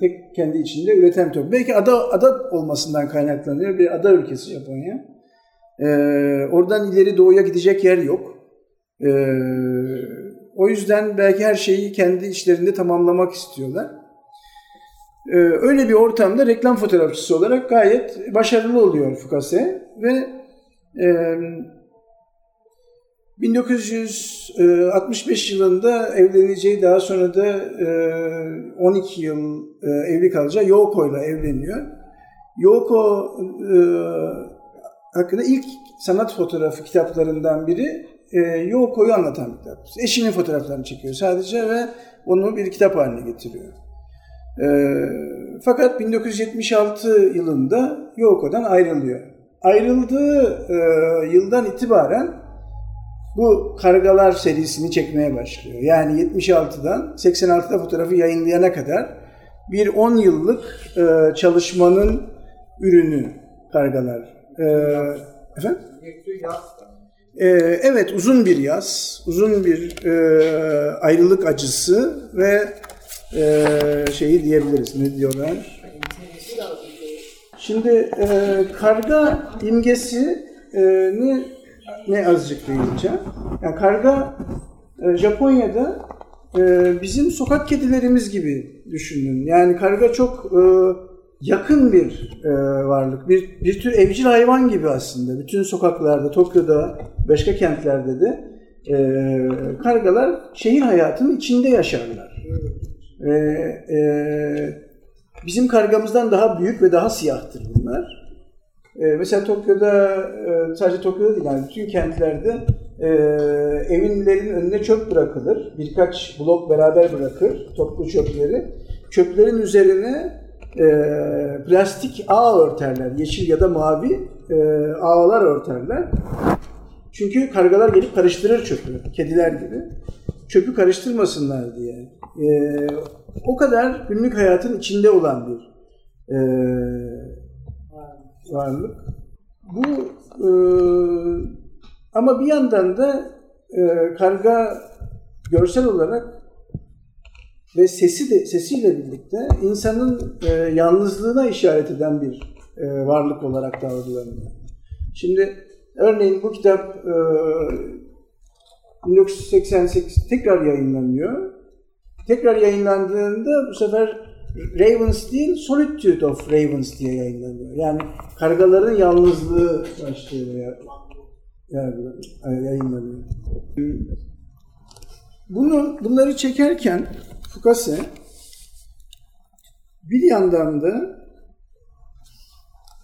tek kendi içinde üreten toplum. Belki ada ada olmasından kaynaklanıyor. Bir ada ülkesi Japonya. Oradan ileri doğuya gidecek yer yok. E, o yüzden belki her şeyi kendi içlerinde tamamlamak istiyorlar. E, öyle bir ortamda reklam fotoğrafçısı olarak gayet başarılı oluyor Fukase ve e, 1965 yılında evleneceği daha sonra da 12 yıl evli kalacağı Yoko ile evleniyor. Yoko hakkında ilk sanat fotoğrafı kitaplarından biri Yoko'yu anlatan bir kitap. Eşinin fotoğraflarını çekiyor sadece ve onu bir kitap haline getiriyor. Fakat 1976 yılında Yoko'dan ayrılıyor. Ayrıldığı yıldan itibaren bu kargalar serisini çekmeye başlıyor. Yani 76'dan 86'da fotoğrafı yayınlayana kadar bir 10 yıllık e, çalışmanın ürünü kargalar. E, efendim? E, evet uzun bir yaz, uzun bir e, ayrılık acısı ve e, şeyi diyebiliriz. Ne diyorlar? Şimdi e, karga imgesi e, ne ne azıcık değineceğim. Yani karga e, Japonya'da e, bizim sokak kedilerimiz gibi düşünün. Yani karga çok e, yakın bir e, varlık. Bir, bir tür evcil hayvan gibi aslında. Bütün sokaklarda, Tokyo'da, başka kentlerde de e, kargalar şehir hayatının içinde yaşarlar. E, e, bizim kargamızdan daha büyük ve daha siyahtır bunlar. E, mesela Tokyo'da, e, sadece Tokyo'da değil yani bütün kentlerde e, evinlerin önüne çöp bırakılır. Birkaç blok beraber bırakır toplu çöpleri. Çöplerin üzerine e, plastik ağ örterler. Yeşil ya da mavi e, ağlar örterler. Çünkü kargalar gelip karıştırır çöpü. Kediler gibi. Çöpü karıştırmasınlar diye. E, o kadar günlük hayatın içinde olan bir e, varlık. Bu e, ama bir yandan da e, karga görsel olarak ve sesi de sesiyle birlikte insanın e, yalnızlığına işaret eden bir e, varlık olarak da algılanıyor. Şimdi örneğin bu kitap e, 1988 tekrar yayınlanıyor. Tekrar yayınlandığında bu sefer Ravens değil, Solitude of Ravens diye yayınlanıyor. Yani kargaların yalnızlığı başlığıyla yayınlanıyor. Bunu, bunları çekerken Fukase bir yandan da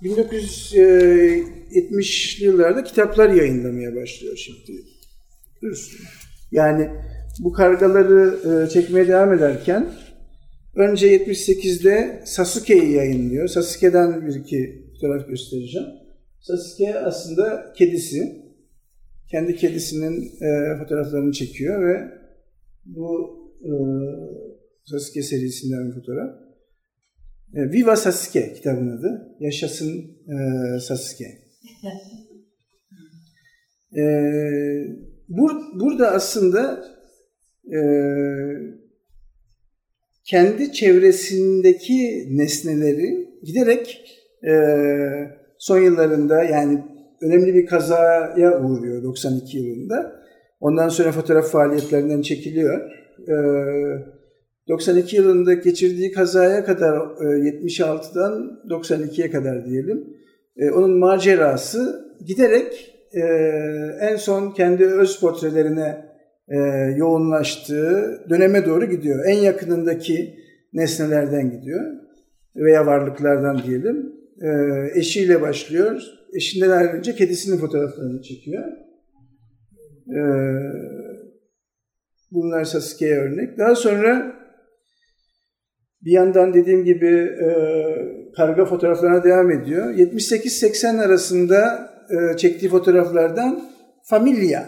1970'li yıllarda kitaplar yayınlamaya başlıyor şimdi. Yani bu kargaları e, çekmeye devam ederken önce 78'de Sasuke'yi yayınlıyor. Sasuke'den bir iki fotoğraf göstereceğim. Sasuke aslında kedisi. Kendi kedisinin e, fotoğraflarını çekiyor ve bu Sasuke serisinden bir fotoğraf. E, Viva Sasuke kitabın adı. Yaşasın e, Sasuke. e, bur, burada aslında e, kendi çevresindeki nesneleri giderek e, son yıllarında yani önemli bir kazaya uğruyor 92 yılında. Ondan sonra fotoğraf faaliyetlerinden çekiliyor. E, 92 yılında geçirdiği kazaya kadar 76'dan 92'ye kadar diyelim. E, onun macerası giderek e, en son kendi öz portrelerine e, yoğunlaştığı döneme doğru gidiyor. En yakınındaki nesnelerden gidiyor veya varlıklardan diyelim. E, eşiyle başlıyor. Eşinden ayrılınca kedisinin fotoğraflarını çekiyor. Bunlar Sasuke'ye örnek. Daha sonra bir yandan dediğim gibi e, karga fotoğraflarına devam ediyor. 78-80 arasında e, çektiği fotoğraflardan Familia,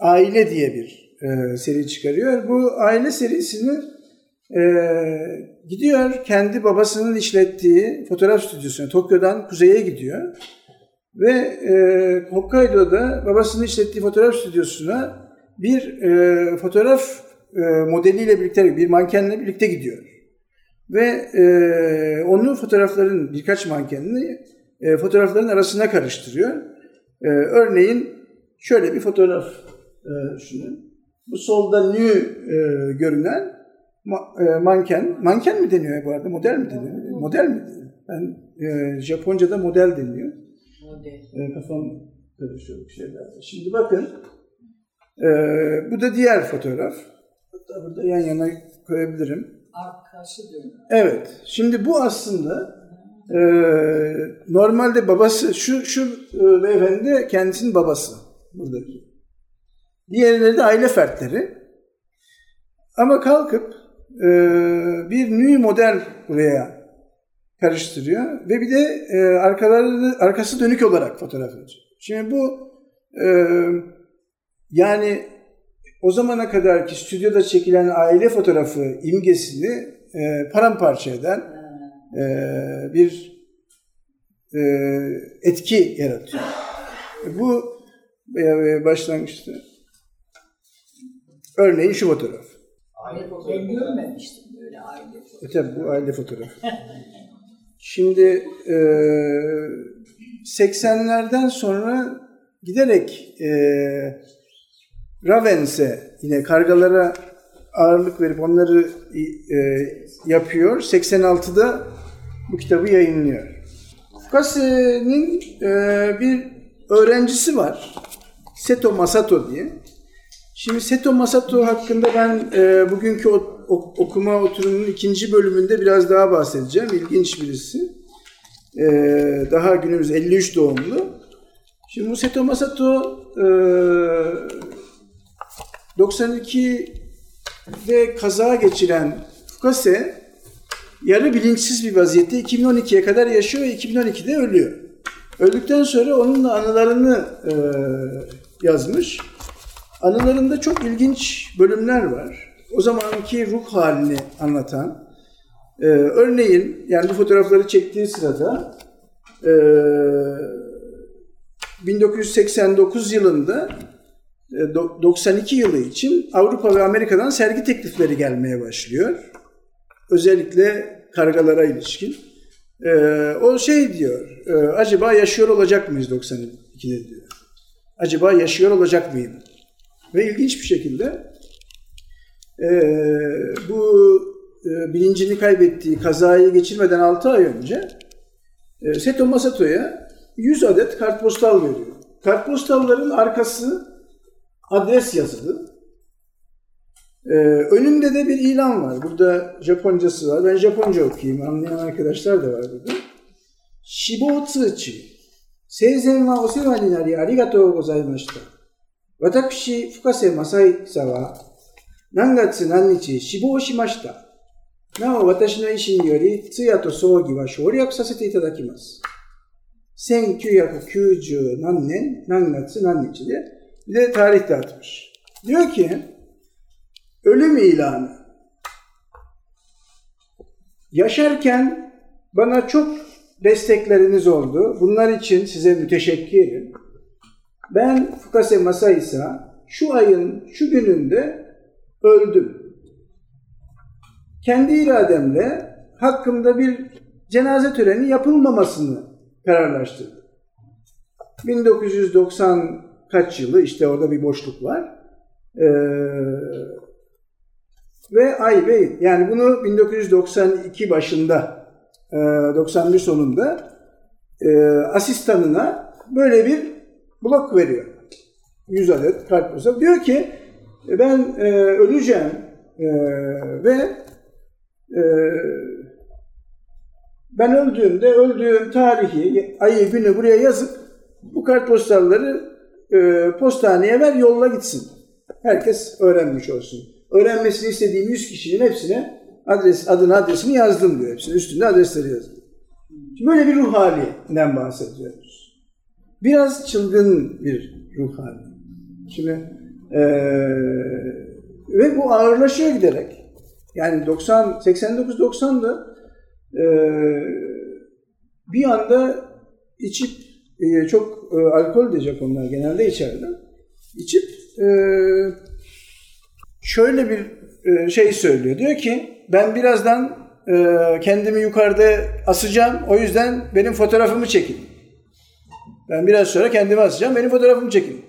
Aile diye bir e, seri çıkarıyor. Bu aile serisini e, gidiyor kendi babasının işlettiği fotoğraf stüdyosuna, Tokyo'dan kuzeye gidiyor. Ve e, Hokkaido'da babasının işlettiği fotoğraf stüdyosuna bir e, fotoğraf e, modeliyle birlikte, bir mankenle birlikte gidiyor. Ve e, onun fotoğrafların, birkaç mankenini e, fotoğrafların arasına karıştırıyor. E, örneğin şöyle bir fotoğraf e, düşünün. Bu solda nü e, görünen ma, e, manken. Manken mi deniyor bu arada? Model mi deniyor? Model mi deniyor? Ben, e, Japonca'da model deniyor. Model. E, kafam karışıyor bir şeyler. Şimdi bakın. E, bu da diğer fotoğraf. Hatta burada yan yana koyabilirim. Arkası dönüyor. Evet. Şimdi bu aslında e, normalde babası, şu, şu e, beyefendi kendisinin babası buradaki. Diğerleri de aile fertleri. Ama kalkıp e, bir nü model buraya karıştırıyor ve bir de e, arkaları, arkası dönük olarak fotoğraf alıyor. Şimdi bu e, yani o zamana kadar ki stüdyoda çekilen aile fotoğrafı imgesini e, paramparça eden e, bir e, etki yaratıyor. Bu e, başlangıçta Örneğin şu fotoğraf. Aile fotoğrafı. Ben görmemiştim böyle aile fotoğrafı. E tabi bu aile fotoğrafı. Şimdi e, 80'lerden sonra giderek e, Ravens'e yine kargalara ağırlık verip onları e, yapıyor. 86'da bu kitabı yayınlıyor. Fukase'nin e, bir öğrencisi var. Seto Masato diye. Şimdi Seto Masato hakkında ben e, bugünkü o, o, okuma oturumunun ikinci bölümünde biraz daha bahsedeceğim. İlginç birisi. E, daha günümüz 53 doğumlu. Şimdi bu Seto Masato e, 92'de kaza geçiren Fukase yarı bilinçsiz bir vaziyette 2012'ye kadar yaşıyor ve 2012'de ölüyor. Öldükten sonra onunla anılarını e, yazmış. Anılarında çok ilginç bölümler var. O zamanki ruh halini anlatan. Ee, örneğin yani bu fotoğrafları çektiği sırada e, 1989 yılında e, 92 yılı için Avrupa ve Amerika'dan sergi teklifleri gelmeye başlıyor. Özellikle kargalara ilişkin. E, o şey diyor, e, acaba yaşıyor olacak mıyız 92'de diyor. Acaba yaşıyor olacak mıyım? Ve ilginç bir şekilde e, bu e, bilincini kaybettiği kazayı geçirmeden 6 ay önce e, Seto Masato'ya 100 adet kartpostal veriyor. Kartpostalların arkası adres yazılı. Ee, önünde de bir ilan var. Burada Japoncası var. Ben Japonca okuyayım. Anlayan arkadaşlar da var burada. Shibo tsuchi. Seizen wa osewa ni nari arigatou gozaimashita. Watakushi Fukase Masaisa wa 何月何日死亡しました。なお、私の意思により、通夜と葬儀は省略させていただきます。1990何年何月何日で、de tarih dağıtmış. Diyor ki, ölüm ilanı. Yaşarken bana çok destekleriniz oldu. Bunlar için size müteşekkirim. Ben Fukase Masaisa şu ayın şu gününde öldüm. Kendi irademle hakkımda bir cenaze töreni yapılmamasını kararlaştırdım. 1990 kaç yılı işte orada bir boşluk var. Ee, ve ay ve yıl. yani bunu 1992 başında e, 91 sonunda e, asistanına böyle bir blok veriyor. 100 adet kartpostal. Diyor ki ben e, öleceğim e, ve e, ben öldüğümde öldüğüm tarihi, ayı, günü buraya yazıp bu kartpostalları e, postaneye ver yolla gitsin. Herkes öğrenmiş olsun. Öğrenmesini istediğim 100 kişinin hepsine adres, adını adresini yazdım diyor. Hepsinin üstünde adresleri yazdım. Şimdi böyle bir ruh halinden bahsediyoruz. Biraz çılgın bir ruh hali. Şimdi ee, ve bu ağırlaşıyor giderek. Yani 90 89-90'da e, bir anda içip e, çok e, alkol de Japonlar genelde içerler. İçip e, şöyle bir e, şey söylüyor. Diyor ki ben birazdan e, kendimi yukarıda asacağım. O yüzden benim fotoğrafımı çekin. Ben biraz sonra kendimi asacağım. Benim fotoğrafımı çekin.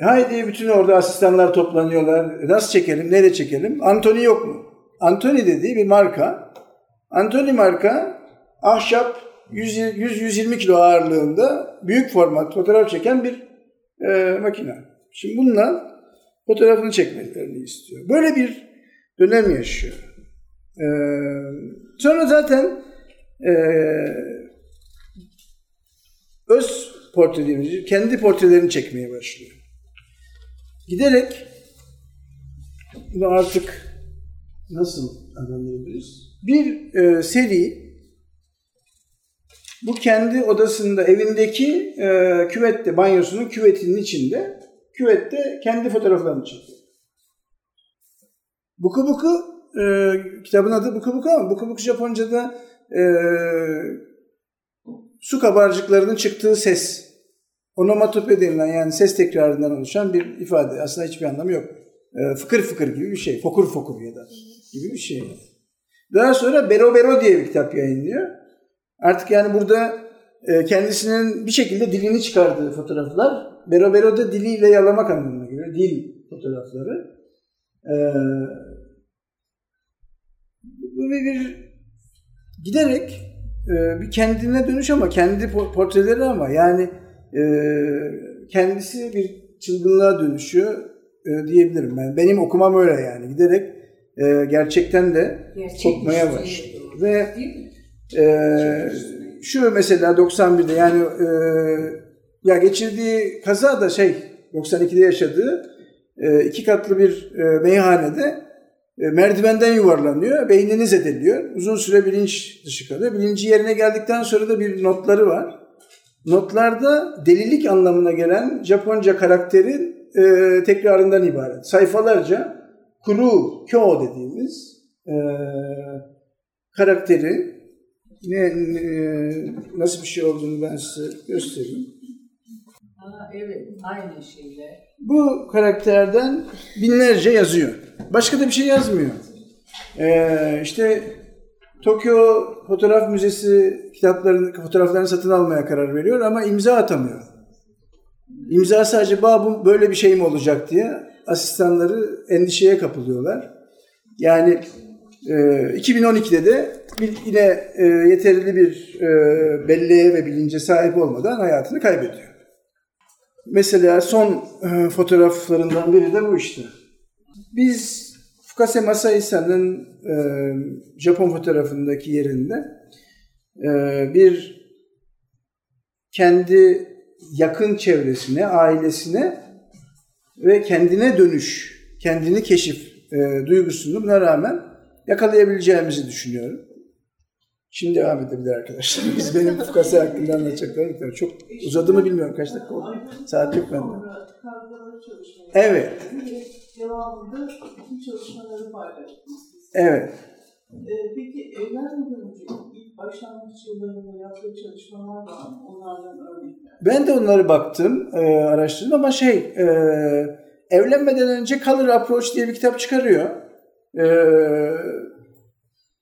Haydi bütün orada asistanlar toplanıyorlar. Nasıl çekelim, nereye çekelim? Anthony yok mu? Anthony dediği bir marka. Anthony marka ahşap 100-120 kilo ağırlığında büyük format fotoğraf çeken bir e, makine. Şimdi bununla fotoğrafını çekmelerini istiyor. Böyle bir dönem yaşıyor. E, sonra zaten e, öz portre kendi portrelerini çekmeye başlıyor. Giderek bunu artık nasıl anlayabiliriz? Bir e, seri bu kendi odasında, evindeki e, küvette, banyosunun küvetinin içinde, küvette kendi fotoğraflarını çekiyor. Buku Buku, e, kitabın adı Buku Buku ama Buku Buku Japonca'da e, su kabarcıklarının çıktığı ses. Onomatope denilen yani ses tekrarından oluşan bir ifade. Aslında hiçbir anlamı yok. E, fıkır fıkır gibi bir şey. Fokur fokur ya da gibi bir şey. Daha sonra Bero Bero diye bir kitap yayınlıyor. Artık yani burada e, kendisinin bir şekilde dilini çıkardığı fotoğraflar. Bero Bero da diliyle yalamak anlamına geliyor. Dil fotoğrafları. E, böyle bir giderek e, bir kendine dönüş ama kendi portreleri ama yani e, kendisi bir çılgınlığa dönüşüyor e, diyebilirim ben. Benim okumam öyle yani. Giderek e, gerçekten de Gerçek kopmaya başlıyor. Ve? Ee, şu mesela 91'de yani e, ya geçirdiği kaza da şey 92'de yaşadığı e, iki katlı bir e, meyhanede e, merdivenden yuvarlanıyor. Beynini zedeliyor. Uzun süre bilinç dışı kalıyor. Bilinci yerine geldikten sonra da bir notları var. Notlarda delilik anlamına gelen Japonca karakterin e, tekrarından ibaret. Sayfalarca kuru, kyo dediğimiz e, karakteri ne, ne- nasıl bir şey olduğunu ben size göstereyim. Ha, evet, aynı şeyler. Bu karakterden binlerce yazıyor. Başka da bir şey yazmıyor. Ee, işte Tokyo Fotoğraf Müzesi kitaplarını, fotoğraflarını satın almaya karar veriyor ama imza atamıyor. İmzası acaba bu böyle bir şey mi olacak diye asistanları endişeye kapılıyorlar. Yani e, 2012'de de bir, yine e, yeterli bir e, belleğe ve bilince sahip olmadan hayatını kaybediyor. Mesela son e, fotoğraflarından biri de bu işte. Biz Fukase Masaisa'nın e, Japon fotoğrafındaki yerinde bir kendi yakın çevresine, ailesine ve kendine dönüş, kendini keşif duygusunu buna rağmen yakalayabileceğimizi düşünüyorum. Şimdi devam edebilir arkadaşlar. Biz benim Fukase hakkında anlatacaklarım. Çok uzadı mı bilmiyorum kaç dakika oldu. Saat yok bende. Evet. Devamında bütün çalışmaları paylaştınız. Evet. Peki evlenmeden önce ilk başlangıç yıllarında yaptığı çalışmalar var mı? Onlardan örnekler. Ben de onları baktım, e, araştırdım ama şey, e, evlenmeden önce Color Approach diye bir kitap çıkarıyor. E,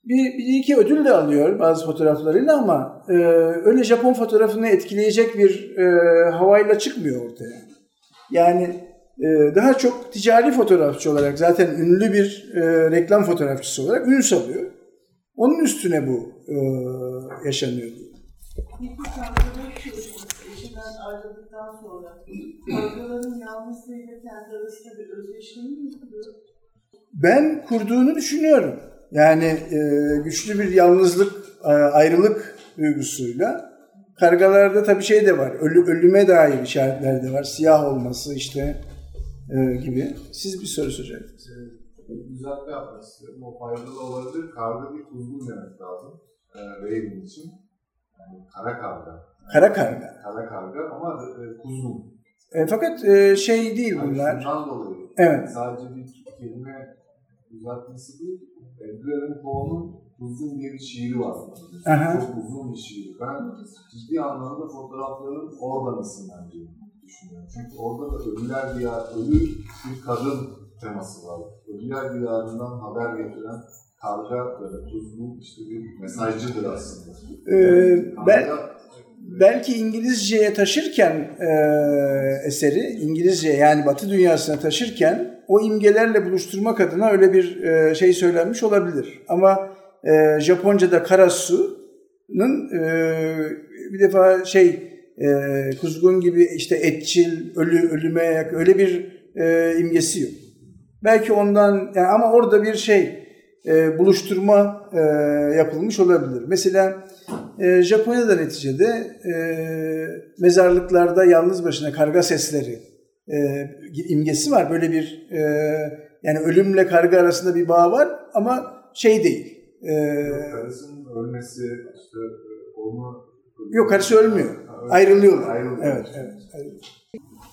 bir, bir iki ödül de alıyor bazı fotoğraflarıyla ama e, öyle Japon fotoğrafını etkileyecek bir e, havayla çıkmıyor ortaya. Yani e, daha çok ticari fotoğrafçı olarak zaten ünlü bir e, reklam fotoğrafçısı olarak ün salıyor. Onun üstüne bu e, yaşanıyor. Çalışması eşinden ayrıldıktan sonra kargaların yalnızlığıyla kendi arasında bir özdeşliği mi kuruyor? Ben kurduğunu düşünüyorum. Yani e, güçlü bir yalnızlık, e, ayrılık duygusuyla. Kargalarda tabii şey de var, ölü, ölüme dair işaretler de var. Siyah olması işte e, gibi. Siz bir soru soracaktınız. düzeltme yapmak istiyorum. O faydalı olabilir. Karga değil kuzgun demek lazım. E, Raven için. Yani kara karga. Kara karga. Kara karga ama e, kuzgun. E, fakat e, şey değil Yani bunlar. şundan dolayı. Evet. Sadece bir kelime düzeltmesi değil. Edgar Allan Poe'nun diye bir şiiri var. Aha. Çok uzun bir şiir. Ben ciddi anlamda fotoğrafların oradan esinlendiğini düşünüyorum. Çünkü orada da ölüler diyar, ölü bir kadın teması var. Ölüler diyarından haber getiren karga ve kuzgun işte bir mesajcıdır aslında. E, ben, Karga- belki İngilizceye taşırken e, eseri, İngilizce yani Batı dünyasına taşırken o imgelerle buluşturmak adına öyle bir e, şey söylenmiş olabilir. Ama e, Japonca'da karasu'nun e, bir defa şey e, kuzgun gibi işte etçil, ölü, ölüme yakın öyle bir imgesi yok. Belki ondan yani ama orada bir şey buluşturma yapılmış olabilir. Mesela e, Japonya'da neticede mezarlıklarda yalnız başına karga sesleri e, imgesi var. Böyle bir e, yani ölümle karga arasında bir bağ var ama şey değil. E, Karısının ölmesi işte e, onu yok karısı ölmüyor. Ha, öyle. Ayrılıyorlar. Ayrılıyor. Evet, evet. ayrılıyor.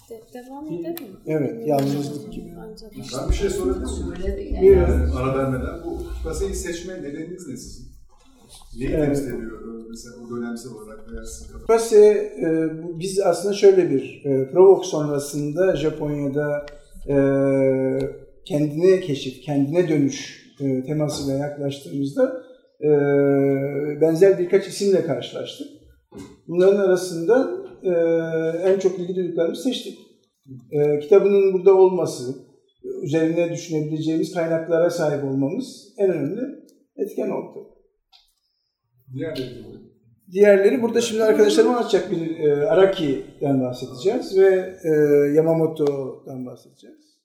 De- devam edelim mi? Evet, yalnızlık gibi. Ben bir şey sorabilir miyim? Yani. Ara vermeden. Bu kaseyi seçme nedeniniz ne sizin? Neyi Evet. temsil ediyor? Mesela o dönemsel olarak veya. Kase, e, bu- biz aslında şöyle bir e, Provok sonrasında Japonya'da e, kendine keşif, kendine dönüş e, temasıyla yaklaştığımızda e, benzer birkaç isimle karşılaştık. Bunların arasında e, en çok ilgi duyduklarımızı seçtik. E, kitabının burada olması, üzerine düşünebileceğimiz kaynaklara sahip olmamız en önemli etken oldu. Diğerleri. Diğerleri burada şimdi arkadaşlarım anlatacak bir e, Araki'den bahsedeceğiz ve e, Yamamoto'dan bahsedeceğiz.